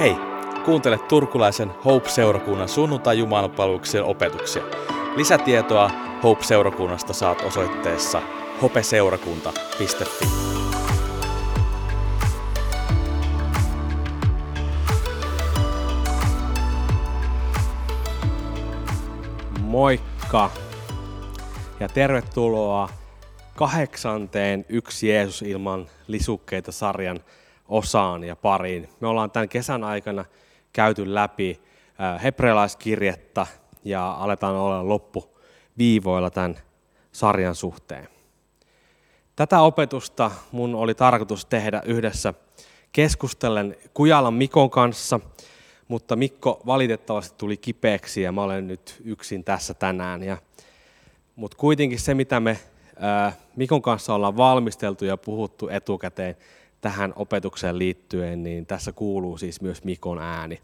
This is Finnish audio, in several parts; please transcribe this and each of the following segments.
Hei, kuuntele turkulaisen Hope-seurakunnan sunnuntai opetuksia. Lisätietoa Hope-seurakunnasta saat osoitteessa hopeseurakunta.fi. Moikka ja tervetuloa kahdeksanteen Yksi Jeesus ilman lisukkeita sarjan osaan ja pariin. Me ollaan tämän kesän aikana käyty läpi hebrealaiskirjetta ja aletaan olla loppuviivoilla tämän sarjan suhteen. Tätä opetusta mun oli tarkoitus tehdä yhdessä keskustellen Kujalan Mikon kanssa, mutta Mikko valitettavasti tuli kipeäksi ja mä olen nyt yksin tässä tänään. Ja, mutta kuitenkin se, mitä me ää, Mikon kanssa ollaan valmisteltu ja puhuttu etukäteen tähän opetukseen liittyen, niin tässä kuuluu siis myös Mikon ääni.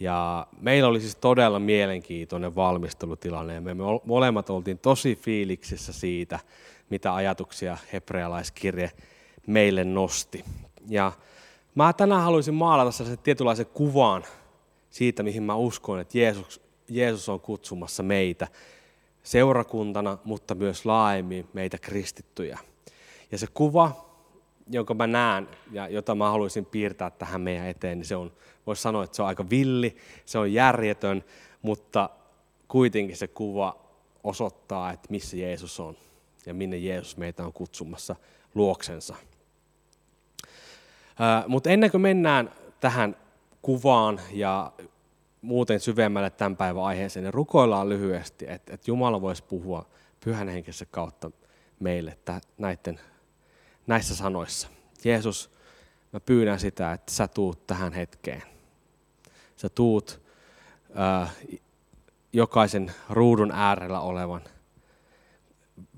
Ja meillä oli siis todella mielenkiintoinen valmistelutilanne ja me molemmat oltiin tosi fiiliksissä siitä, mitä ajatuksia hebrealaiskirje meille nosti. Ja mä tänään haluaisin maalata sellaisen tietynlaisen kuvan siitä, mihin mä uskon, että Jeesus, Jeesus on kutsumassa meitä seurakuntana, mutta myös laajemmin meitä kristittyjä. Ja se kuva, jonka mä näen ja jota mä haluaisin piirtää tähän meidän eteen, niin se on, voisi sanoa, että se on aika villi, se on järjetön, mutta kuitenkin se kuva osoittaa, että missä Jeesus on ja minne Jeesus meitä on kutsumassa luoksensa. Mutta ennen kuin mennään tähän kuvaan ja muuten syvemmälle tämän päivän aiheeseen, niin rukoillaan lyhyesti, että, Jumala voisi puhua pyhän henkensä kautta meille näiden, näissä sanoissa. Jeesus, mä pyydän sitä, että sä tuut tähän hetkeen. Sä tuut äh, jokaisen ruudun äärellä olevan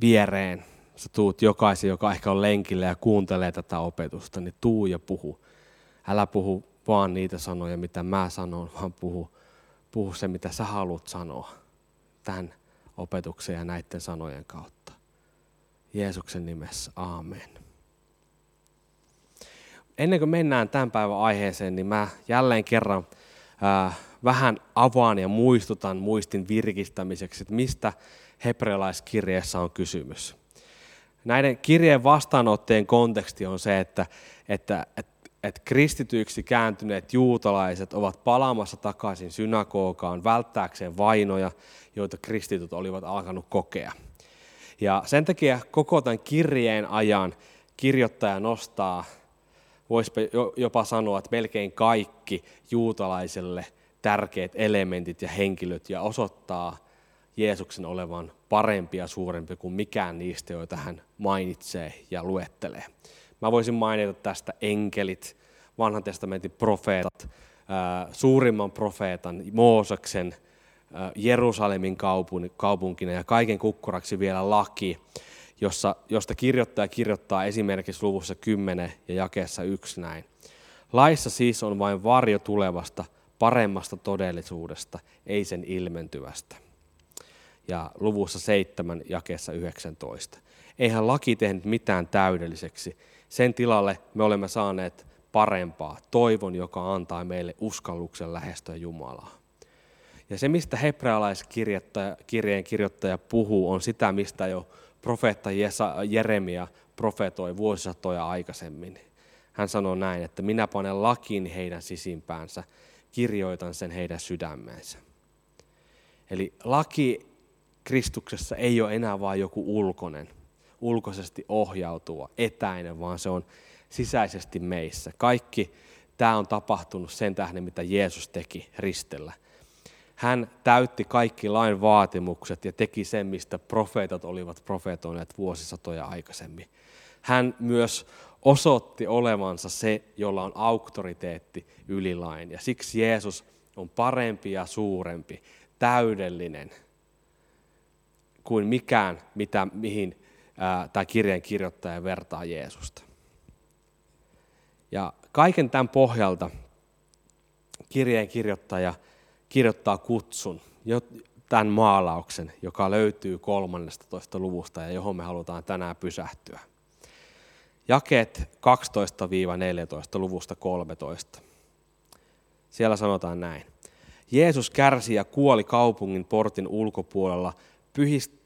viereen. Sä tuut jokaisen, joka ehkä on lenkillä ja kuuntelee tätä opetusta, niin tuu ja puhu. Älä puhu vaan niitä sanoja, mitä mä sanon, vaan puhu, puhu se, mitä sä haluat sanoa tämän opetuksen ja näiden sanojen kautta. Jeesuksen nimessä, aamen. Ennen kuin mennään tämän päivän aiheeseen, niin mä jälleen kerran äh, vähän avaan ja muistutan muistin virkistämiseksi, että mistä hebrealaiskirjeessä on kysymys. Näiden kirjeen vastaanotteen konteksti on se, että, että, että että kristityiksi kääntyneet juutalaiset ovat palaamassa takaisin synagogaan välttääkseen vainoja, joita kristityt olivat alkanut kokea. Ja sen takia koko tämän kirjeen ajan kirjoittaja nostaa, voisi jopa sanoa, että melkein kaikki juutalaiselle tärkeät elementit ja henkilöt ja osoittaa Jeesuksen olevan parempi ja suurempi kuin mikään niistä, joita hän mainitsee ja luettelee. Mä voisin mainita tästä enkelit, vanhan testamentin profeetat, suurimman profeetan Mooseksen, Jerusalemin kaupunkina ja kaiken kukkuraksi vielä laki, jossa, josta kirjoittaja kirjoittaa esimerkiksi luvussa 10 ja jakeessa 1 näin. Laissa siis on vain varjo tulevasta, paremmasta todellisuudesta, ei sen ilmentyvästä. Ja luvussa 7 jakeessa 19. Eihän laki tehnyt mitään täydelliseksi, sen tilalle me olemme saaneet parempaa, toivon, joka antaa meille uskalluksen lähestyä Jumalaa. Ja se, mistä hebrealaiskirjeen kirjoittaja puhuu, on sitä, mistä jo profeetta Jeremia profetoi vuosisatoja aikaisemmin. Hän sanoo näin, että minä panen lakin heidän sisimpäänsä, kirjoitan sen heidän sydämeensä. Eli laki Kristuksessa ei ole enää vain joku ulkoinen – ulkoisesti ohjautuva, etäinen, vaan se on sisäisesti meissä. Kaikki tämä on tapahtunut sen tähden, mitä Jeesus teki ristellä. Hän täytti kaikki lain vaatimukset ja teki sen, mistä profeetat olivat profetoineet vuosisatoja aikaisemmin. Hän myös osoitti olevansa se, jolla on auktoriteetti ylilain. Ja siksi Jeesus on parempi ja suurempi, täydellinen kuin mikään, mitä, mihin tämä kirjeen kirjoittaja vertaa Jeesusta. Ja kaiken tämän pohjalta kirjeen kirjoittaja kirjoittaa kutsun, tämän maalauksen, joka löytyy 13. luvusta ja johon me halutaan tänään pysähtyä. Jakeet 12-14 luvusta 13. Siellä sanotaan näin. Jeesus kärsi ja kuoli kaupungin portin ulkopuolella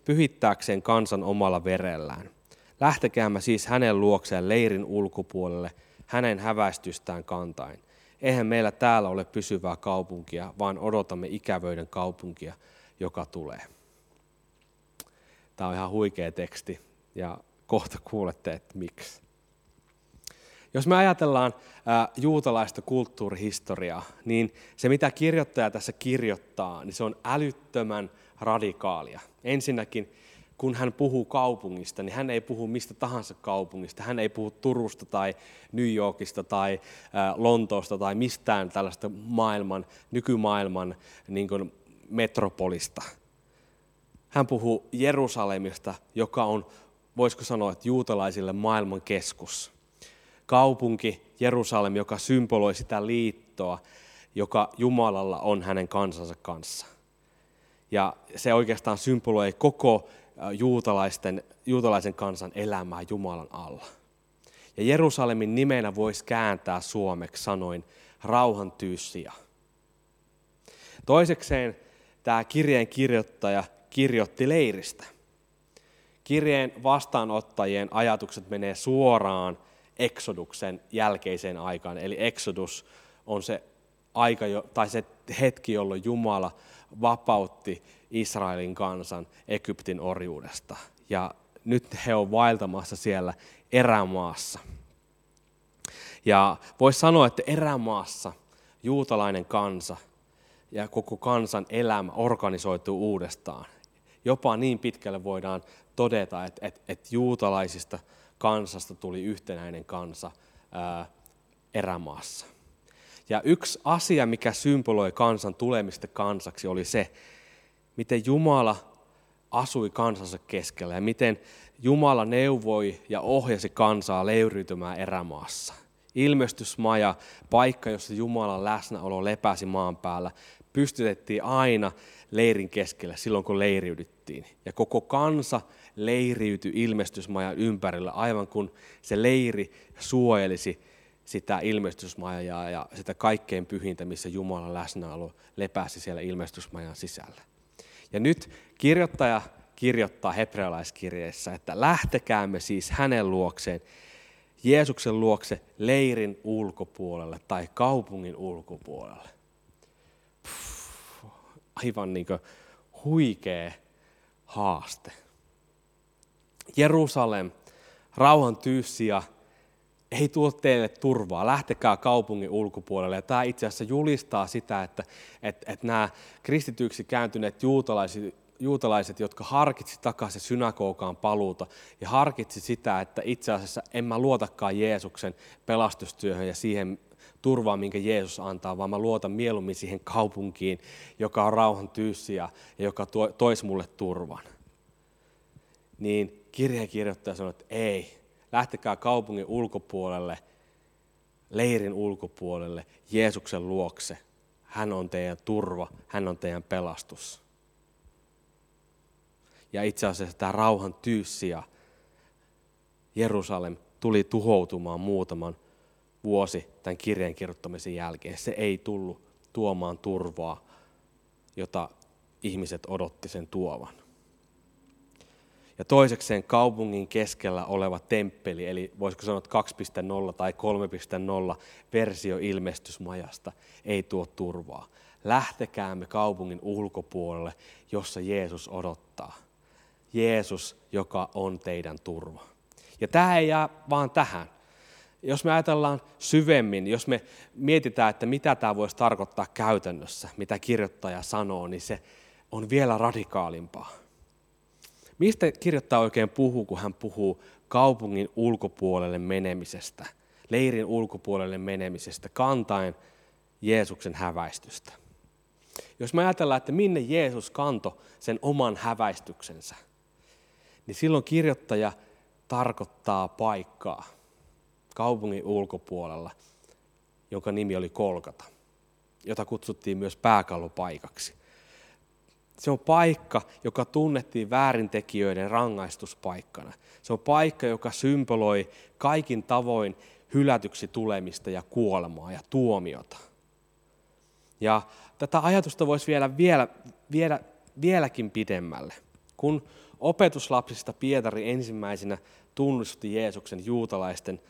pyhittääkseen kansan omalla verellään. Lähtekäämme siis hänen luokseen leirin ulkopuolelle, hänen häväistystään kantain. Eihän meillä täällä ole pysyvää kaupunkia, vaan odotamme ikävöiden kaupunkia, joka tulee. Tämä on ihan huikea teksti ja kohta kuulette, että miksi. Jos me ajatellaan juutalaista kulttuurihistoriaa, niin se mitä kirjoittaja tässä kirjoittaa, niin se on älyttömän radikaalia. Ensinnäkin, kun hän puhuu kaupungista, niin hän ei puhu mistä tahansa kaupungista. Hän ei puhu Turusta tai New Yorkista tai Lontoosta tai mistään tällaista maailman, nykymaailman niin kuin metropolista. Hän puhuu Jerusalemista, joka on, voisiko sanoa, että juutalaisille maailman keskus kaupunki Jerusalem, joka symboloi sitä liittoa, joka Jumalalla on hänen kansansa kanssa. Ja se oikeastaan symboloi koko juutalaisten, juutalaisen kansan elämää Jumalan alla. Ja Jerusalemin nimenä voisi kääntää suomeksi sanoin rauhan tyyssiä. Toisekseen tämä kirjeen kirjoittaja kirjoitti leiristä. Kirjeen vastaanottajien ajatukset menee suoraan Exoduksen jälkeiseen aikaan. Eli Exodus on se aika, tai se hetki, jolloin Jumala vapautti Israelin kansan Egyptin orjuudesta. Ja nyt he ovat vaeltamassa siellä erämaassa. Ja voisi sanoa, että erämaassa juutalainen kansa ja koko kansan elämä organisoituu uudestaan. Jopa niin pitkälle voidaan todeta, että, että, että juutalaisista – kansasta tuli yhtenäinen kansa ää, erämaassa. Ja yksi asia, mikä symboloi kansan tulemista kansaksi, oli se, miten Jumala asui kansansa keskellä ja miten Jumala neuvoi ja ohjasi kansaa leyriytymään erämaassa. Ilmestysmaja, paikka, jossa Jumalan läsnäolo lepäsi maan päällä, pystytettiin aina leirin keskellä silloin, kun leiriydyttiin. Ja koko kansa leiriytyi ilmestysmajan ympärillä, aivan kun se leiri suojelisi sitä ilmestysmajaa ja sitä kaikkein pyhintä, missä Jumalan läsnäolo lepäsi siellä ilmestysmajan sisällä. Ja nyt kirjoittaja kirjoittaa hebrealaiskirjeessä, että lähtekäämme siis hänen luokseen, Jeesuksen luokse leirin ulkopuolelle tai kaupungin ulkopuolelle. Puh, aivan niin kuin huikea haaste. Jerusalem, rauhan tyyssiä, ei tuo teille turvaa, lähtekää kaupungin ulkopuolelle. Ja tämä itse asiassa julistaa sitä, että, että, että nämä kristityiksi kääntyneet juutalaiset, juutalaiset, jotka harkitsi takaisin synagogaan paluuta ja harkitsi sitä, että itse asiassa en mä luotakaan Jeesuksen pelastustyöhön ja siihen turvaan, minkä Jeesus antaa, vaan mä luotan mieluummin siihen kaupunkiin, joka on rauhan tyyssiä ja joka toisi mulle turvan. Niin kirjeenkirjoittaja sanoi, että ei, lähtekää kaupungin ulkopuolelle, leirin ulkopuolelle, Jeesuksen luokse. Hän on teidän turva, hän on teidän pelastus. Ja itse asiassa tämä rauhan tyyssi Jerusalem tuli tuhoutumaan muutaman vuosi tämän kirjeen kirjoittamisen jälkeen. Se ei tullut tuomaan turvaa, jota ihmiset odotti sen tuovan. Ja toisekseen kaupungin keskellä oleva temppeli, eli voisiko sanoa 2.0 tai 3.0 versio ilmestysmajasta, ei tuo turvaa. Lähtekäämme kaupungin ulkopuolelle, jossa Jeesus odottaa. Jeesus, joka on teidän turva. Ja tämä ei jää vaan tähän. Jos me ajatellaan syvemmin, jos me mietitään, että mitä tämä voisi tarkoittaa käytännössä, mitä kirjoittaja sanoo, niin se on vielä radikaalimpaa Mistä kirjoittaa oikein puhuu, kun hän puhuu kaupungin ulkopuolelle menemisestä, leirin ulkopuolelle menemisestä, kantaen Jeesuksen häväistystä? Jos me ajatellaan, että minne Jeesus kanto sen oman häväistyksensä, niin silloin kirjoittaja tarkoittaa paikkaa kaupungin ulkopuolella, jonka nimi oli Kolkata, jota kutsuttiin myös pääkallopaikaksi. Se on paikka, joka tunnettiin väärintekijöiden rangaistuspaikkana. Se on paikka, joka symboloi kaikin tavoin hylätyksi tulemista ja kuolemaa ja tuomiota. Ja tätä ajatusta voisi vielä, vielä, vielä, vieläkin pidemmälle. Kun opetuslapsista Pietari ensimmäisenä tunnusti Jeesuksen juutalaisten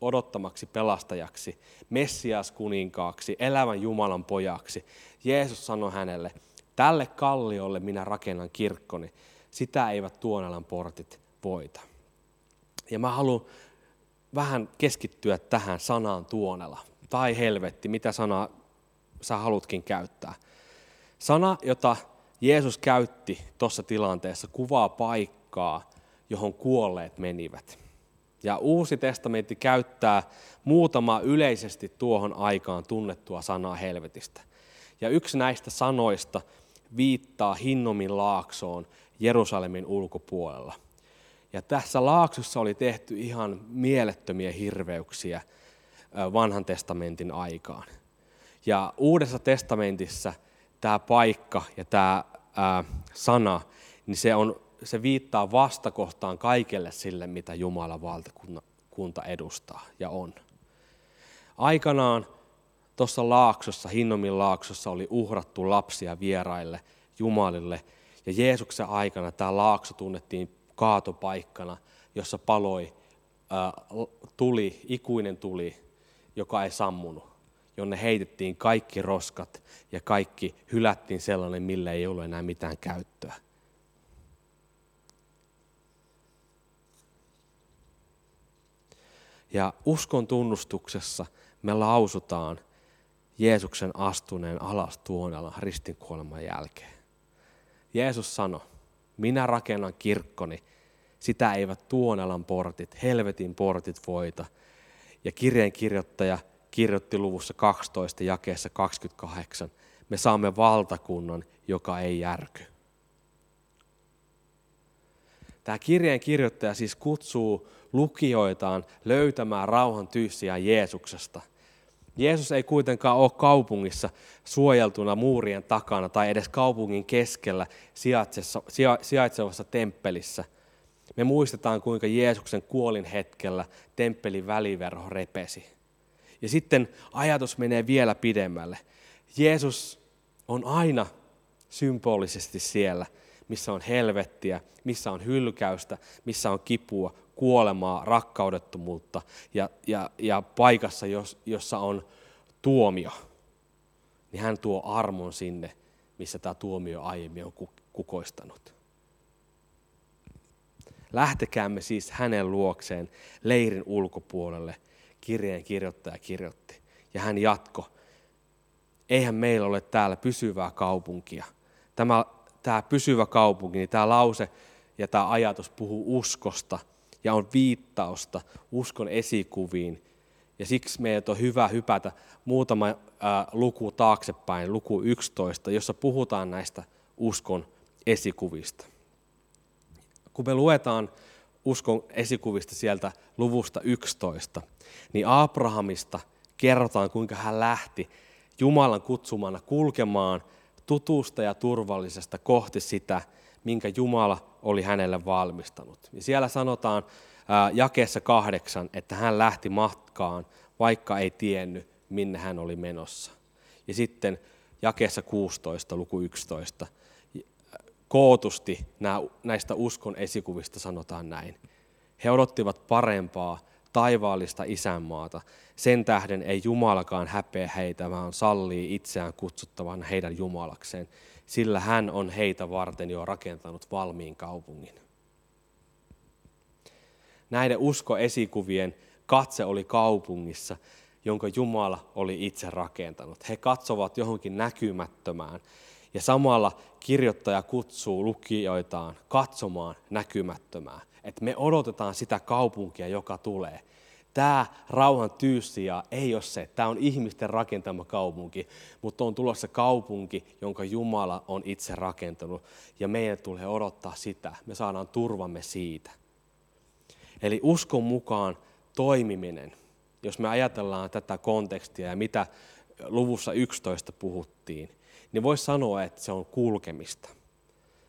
odottamaksi pelastajaksi, Messias kuninkaaksi, elävän Jumalan pojaksi, Jeesus sanoi hänelle, tälle kalliolle minä rakennan kirkkoni, sitä eivät tuonelan portit voita. Ja mä haluan vähän keskittyä tähän sanaan tuonela tai helvetti, mitä sanaa sä halutkin käyttää. Sana, jota Jeesus käytti tuossa tilanteessa, kuvaa paikkaa, johon kuolleet menivät. Ja Uusi testamentti käyttää muutama yleisesti tuohon aikaan tunnettua sanaa helvetistä. Ja yksi näistä sanoista viittaa Hinnomin laaksoon Jerusalemin ulkopuolella. Ja tässä laaksossa oli tehty ihan mielettömiä hirveyksiä vanhan testamentin aikaan. Ja Uudessa testamentissa tämä paikka ja tämä ää, sana, niin se, on, se viittaa vastakohtaan kaikelle sille, mitä Jumalan valtakunta edustaa ja on. Aikanaan tuossa laaksossa, Hinnomin laaksossa, oli uhrattu lapsia vieraille Jumalille. Ja Jeesuksen aikana tämä laakso tunnettiin kaatopaikkana, jossa paloi ää, tuli, ikuinen tuli, joka ei sammunut jonne heitettiin kaikki roskat ja kaikki hylättiin sellainen, millä ei ole enää mitään käyttöä. Ja uskon tunnustuksessa me lausutaan Jeesuksen astuneen alas tuonella ristinkuoleman jälkeen. Jeesus sanoi, minä rakennan kirkkoni, sitä eivät tuonelan portit, helvetin portit voita. Ja kirjeen kirjoittaja kirjoitti luvussa 12 jakeessa 28, me saamme valtakunnan, joka ei järky. Tämä kirjeen kirjoittaja siis kutsuu lukijoitaan löytämään rauhan tyyssiä Jeesuksesta. Jeesus ei kuitenkaan ole kaupungissa suojeltuna muurien takana tai edes kaupungin keskellä sijaitsevassa temppelissä. Me muistetaan, kuinka Jeesuksen kuolin hetkellä temppelin väliverho repesi. Ja sitten ajatus menee vielä pidemmälle. Jeesus on aina symbolisesti siellä, missä on helvettiä, missä on hylkäystä, missä on kipua, kuolemaa, rakkaudettomuutta ja, ja, ja paikassa, jos, jossa on tuomio. Niin hän tuo armon sinne, missä tämä tuomio aiemmin on kukoistanut. Lähtekäämme siis hänen luokseen leirin ulkopuolelle – kirjeen kirjoittaja kirjoitti. Ja hän jatko. Eihän meillä ole täällä pysyvää kaupunkia. Tämä, tämä pysyvä kaupunki, niin tämä lause ja tämä ajatus puhuu uskosta ja on viittausta uskon esikuviin. Ja siksi meidän on hyvä hypätä muutama luku taaksepäin, luku 11, jossa puhutaan näistä uskon esikuvista. Kun me luetaan uskon esikuvista sieltä luvusta 11, niin Abrahamista kerrotaan, kuinka hän lähti Jumalan kutsumana kulkemaan tutusta ja turvallisesta kohti sitä, minkä Jumala oli hänelle valmistanut. Ja siellä sanotaan ää, jakeessa kahdeksan, että hän lähti matkaan, vaikka ei tiennyt, minne hän oli menossa. Ja sitten jakeessa 16, luku 11, kootusti näistä uskon esikuvista sanotaan näin. He odottivat parempaa, taivaallista isänmaata. Sen tähden ei Jumalakaan häpeä heitä, vaan sallii itseään kutsuttavan heidän Jumalakseen, sillä hän on heitä varten jo rakentanut valmiin kaupungin. Näiden uskoesikuvien katse oli kaupungissa, jonka Jumala oli itse rakentanut. He katsovat johonkin näkymättömään, ja samalla kirjoittaja kutsuu lukijoitaan katsomaan näkymättömään. Että me odotetaan sitä kaupunkia, joka tulee. Tämä rauhan tyyssiä ei ole se, tämä on ihmisten rakentama kaupunki, mutta on tulossa kaupunki, jonka Jumala on itse rakentanut. Ja meidän tulee odottaa sitä, me saadaan turvamme siitä. Eli uskon mukaan toimiminen, jos me ajatellaan tätä kontekstia ja mitä luvussa 11 puhuttiin, niin voisi sanoa, että se on kulkemista.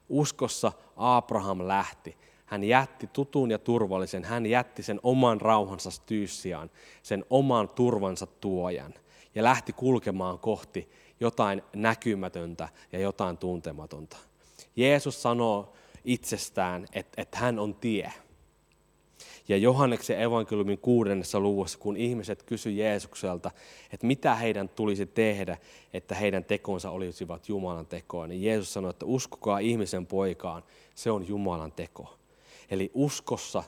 Uskossa Abraham lähti. hän jätti tutun ja turvallisen, hän jätti sen oman rauhansa styyssiaan, sen oman turvansa tuojan ja lähti kulkemaan kohti jotain näkymätöntä ja jotain tuntematonta. Jeesus sanoo itsestään, että, että hän on tie. Ja Johanneksen evankeliumin kuudennessa luvussa, kun ihmiset kysy Jeesukselta, että mitä heidän tulisi tehdä, että heidän tekonsa olisivat Jumalan tekoa, niin Jeesus sanoi, että uskokaa ihmisen poikaan, se on Jumalan teko. Eli uskossa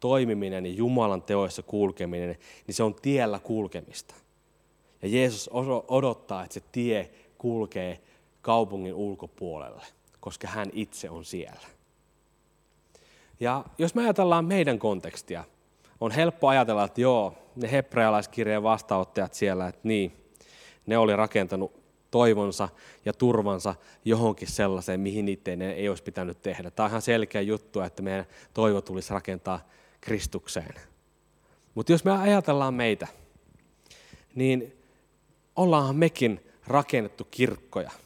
toimiminen ja Jumalan teoissa kulkeminen, niin se on tiellä kulkemista. Ja Jeesus odottaa, että se tie kulkee kaupungin ulkopuolelle, koska hän itse on siellä. Ja jos me ajatellaan meidän kontekstia, on helppo ajatella, että joo, ne hebrealaiskirjeen vastaanottajat siellä, että niin, ne oli rakentanut toivonsa ja turvansa johonkin sellaiseen, mihin niiden ei olisi pitänyt tehdä. Tämä on ihan selkeä juttu, että meidän toivo tulisi rakentaa Kristukseen. Mutta jos me ajatellaan meitä, niin ollaanhan mekin rakennettu kirkkoja – ja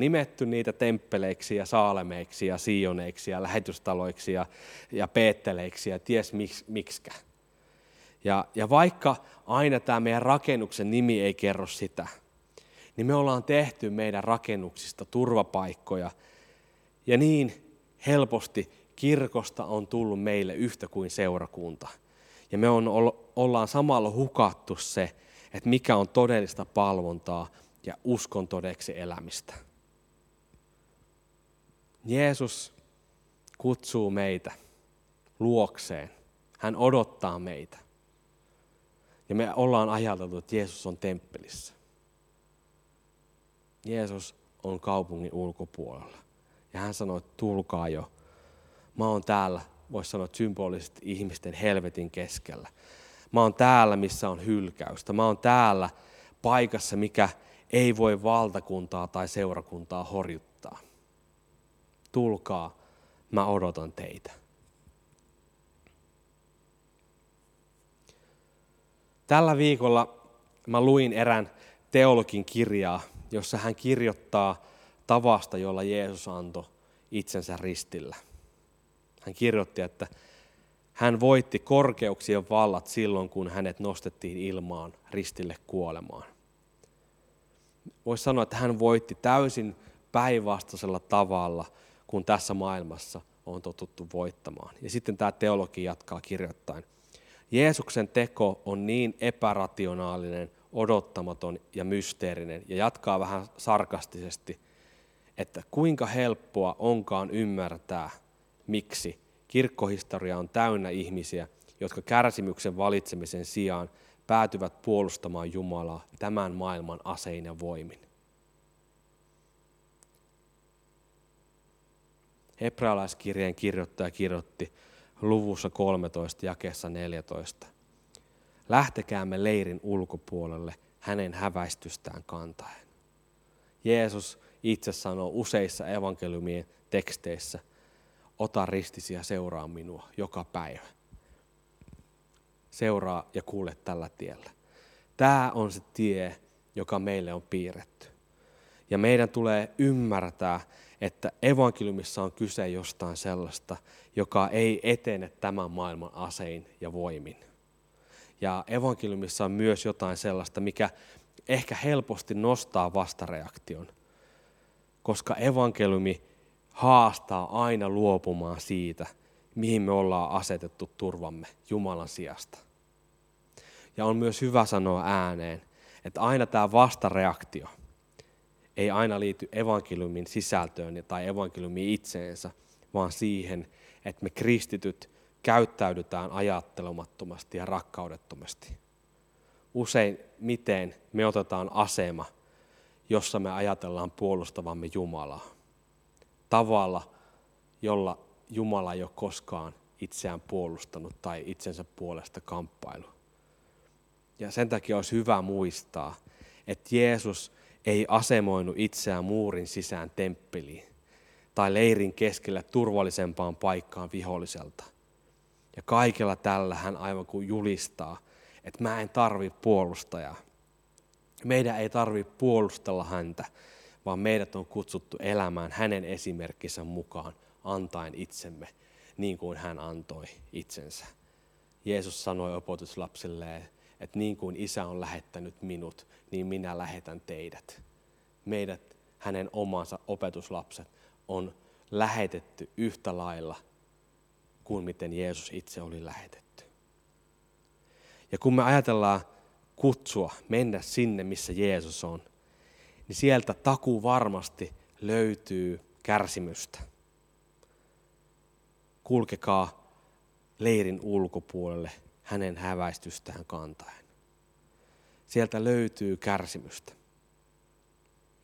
nimetty niitä temppeleiksi ja saalemeiksi ja sioneiksi ja lähetystaloiksi ja, ja peetteleiksi ja ties miksi, miksikä. Ja, ja vaikka aina tämä meidän rakennuksen nimi ei kerro sitä, niin me ollaan tehty meidän rakennuksista turvapaikkoja. Ja niin helposti kirkosta on tullut meille yhtä kuin seurakunta. Ja me on, ollaan samalla hukattu se, että mikä on todellista palvontaa ja uskon todeksi elämistä. Jeesus kutsuu meitä luokseen. Hän odottaa meitä. Ja me ollaan ajateltu, että Jeesus on temppelissä. Jeesus on kaupungin ulkopuolella. Ja hän sanoi, että tulkaa jo. Mä oon täällä, voisi sanoa symbolisesti, ihmisten helvetin keskellä. Mä oon täällä, missä on hylkäystä. Mä oon täällä paikassa, mikä ei voi valtakuntaa tai seurakuntaa horjuttaa tulkaa, mä odotan teitä. Tällä viikolla mä luin erään teologin kirjaa, jossa hän kirjoittaa tavasta, jolla Jeesus antoi itsensä ristillä. Hän kirjoitti, että hän voitti korkeuksien vallat silloin, kun hänet nostettiin ilmaan ristille kuolemaan. Voisi sanoa, että hän voitti täysin päinvastaisella tavalla kun tässä maailmassa on totuttu voittamaan. Ja sitten tämä teologi jatkaa kirjoittain. Jeesuksen teko on niin epärationaalinen, odottamaton ja mysteerinen, ja jatkaa vähän sarkastisesti, että kuinka helppoa onkaan ymmärtää, miksi kirkkohistoria on täynnä ihmisiä, jotka kärsimyksen valitsemisen sijaan päätyvät puolustamaan Jumalaa tämän maailman asein ja voimin. Hebrealaiskirjeen kirjoittaja kirjoitti luvussa 13 jakeessa 14. Lähtekäämme leirin ulkopuolelle hänen häväistystään kantaen. Jeesus itse sanoo useissa evankeliumien teksteissä, ota ristisi ja seuraa minua joka päivä. Seuraa ja kuule tällä tiellä. Tämä on se tie, joka meille on piirretty. Ja meidän tulee ymmärtää, että evankeliumissa on kyse jostain sellaista, joka ei etene tämän maailman asein ja voimin. Ja evankeliumissa on myös jotain sellaista, mikä ehkä helposti nostaa vastareaktion, koska evankeliumi haastaa aina luopumaan siitä, mihin me ollaan asetettu turvamme Jumalan sijasta. Ja on myös hyvä sanoa ääneen, että aina tämä vastareaktio – ei aina liity evankeliumin sisältöön tai evankeliumiin itseensä, vaan siihen, että me kristityt käyttäydytään ajattelemattomasti ja rakkaudettomasti. Usein miten me otetaan asema, jossa me ajatellaan puolustavamme Jumalaa. Tavalla, jolla Jumala ei ole koskaan itseään puolustanut tai itsensä puolesta kamppailu. Ja sen takia olisi hyvä muistaa, että Jeesus ei asemoinut itseään muurin sisään temppeliin tai leirin keskellä turvallisempaan paikkaan viholliselta. Ja kaikella tällä hän aivan kuin julistaa, että mä en tarvi puolustajaa. Meidän ei tarvi puolustella häntä, vaan meidät on kutsuttu elämään hänen esimerkkinsä mukaan antaen itsemme niin kuin hän antoi itsensä. Jeesus sanoi opetuslapsilleen, että niin kuin isä on lähettänyt minut, niin minä lähetän teidät. Meidät, hänen omansa opetuslapset, on lähetetty yhtä lailla kuin miten Jeesus itse oli lähetetty. Ja kun me ajatellaan kutsua, mennä sinne, missä Jeesus on, niin sieltä takuu varmasti löytyy kärsimystä. Kulkekaa leirin ulkopuolelle hänen häväistystään kantaen. Sieltä löytyy kärsimystä.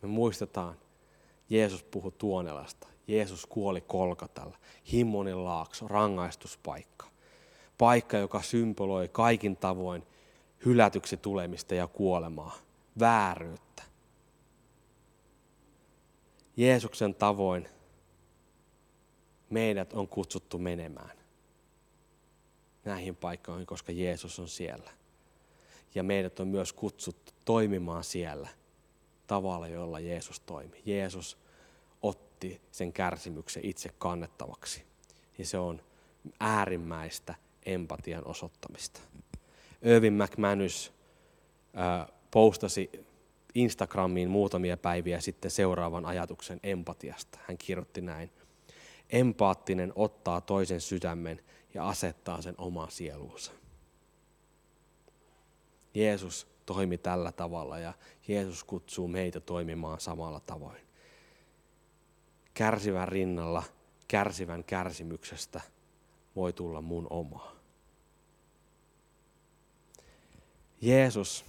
Me muistetaan, Jeesus puhui Tuonelasta. Jeesus kuoli Kolkatalla. Himmonin laakso, rangaistuspaikka. Paikka, joka symboloi kaikin tavoin hylätyksi tulemista ja kuolemaa, vääryyttä. Jeesuksen tavoin meidät on kutsuttu menemään näihin paikkoihin, koska Jeesus on siellä. Ja meidät on myös kutsuttu toimimaan siellä tavalla, jolla Jeesus toimi. Jeesus otti sen kärsimyksen itse kannettavaksi. Ja se on äärimmäistä empatian osoittamista. Irvin McManus postasi Instagramiin muutamia päiviä sitten seuraavan ajatuksen empatiasta. Hän kirjoitti näin. Empaattinen ottaa toisen sydämen ja asettaa sen omaan sieluunsa. Jeesus toimi tällä tavalla ja Jeesus kutsuu meitä toimimaan samalla tavoin. Kärsivän rinnalla, kärsivän kärsimyksestä voi tulla mun omaa. Jeesus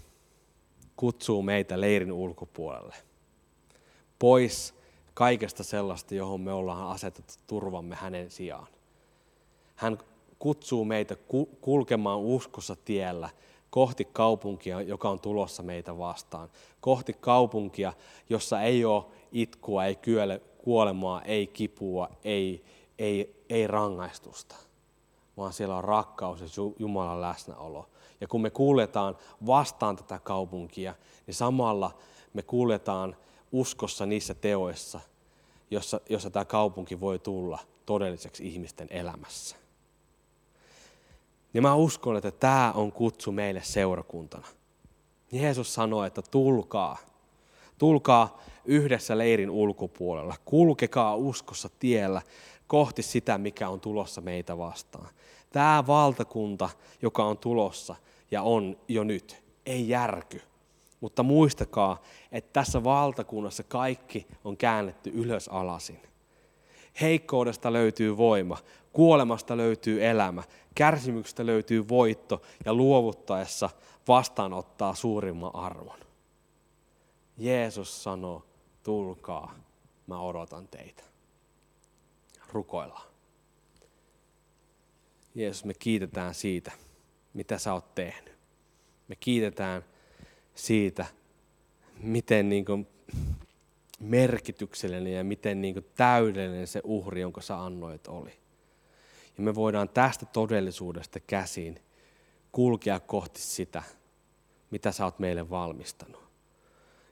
kutsuu meitä leirin ulkopuolelle, pois kaikesta sellaista, johon me ollaan asetettu turvamme hänen sijaan. Hän kutsuu meitä kulkemaan uskossa tiellä kohti kaupunkia, joka on tulossa meitä vastaan. Kohti kaupunkia, jossa ei ole itkua, ei kuolemaa, ei kipua, ei, ei, ei rangaistusta, vaan siellä on rakkaus ja Jumalan läsnäolo. Ja kun me kuuletaan vastaan tätä kaupunkia, niin samalla me kuuletaan uskossa niissä teoissa, jossa, jossa tämä kaupunki voi tulla todelliseksi ihmisten elämässä. Ja mä uskon, että tämä on kutsu meille seurakuntana. Jeesus sanoi, että tulkaa. Tulkaa yhdessä leirin ulkopuolella. Kulkekaa uskossa tiellä kohti sitä, mikä on tulossa meitä vastaan. Tämä valtakunta, joka on tulossa ja on jo nyt, ei järky. Mutta muistakaa, että tässä valtakunnassa kaikki on käännetty ylös alasin. Heikkoudesta löytyy voima, kuolemasta löytyy elämä, kärsimyksestä löytyy voitto ja luovuttaessa vastaanottaa suurimman arvon. Jeesus sanoo, tulkaa, mä odotan teitä. Rukoillaan. Jeesus, me kiitetään siitä, mitä sä oot tehnyt. Me kiitetään siitä, miten niin kuin merkityksellinen ja miten niin kuin täydellinen se uhri, jonka sä annoit, oli. Ja me voidaan tästä todellisuudesta käsin kulkea kohti sitä, mitä sä oot meille valmistanut.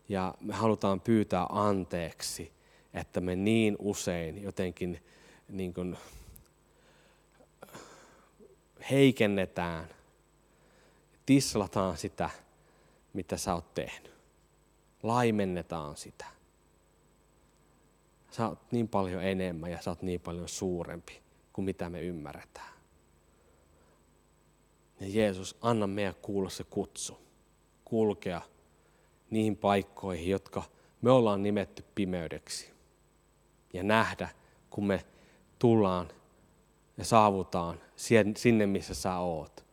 Ja me halutaan pyytää anteeksi, että me niin usein jotenkin niin kuin heikennetään, tislataan sitä, mitä sä oot tehnyt. Laimennetaan sitä. Sä oot niin paljon enemmän ja sä oot niin paljon suurempi kuin mitä me ymmärretään. Ja Jeesus, anna meidän kuulla se kutsu, kulkea niihin paikkoihin, jotka me ollaan nimetty pimeydeksi. Ja nähdä, kun me tullaan ja saavutaan sinne, missä sä oot.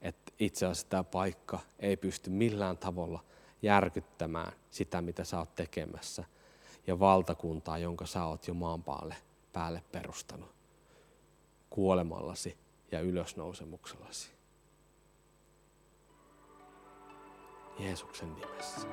Että itse asiassa tämä paikka ei pysty millään tavalla järkyttämään sitä, mitä sä oot tekemässä. Ja valtakuntaa, jonka sä oot jo maan päälle, päälle perustanut kuolemallasi ja ylösnousemuksellasi. Jeesuksen nimessä.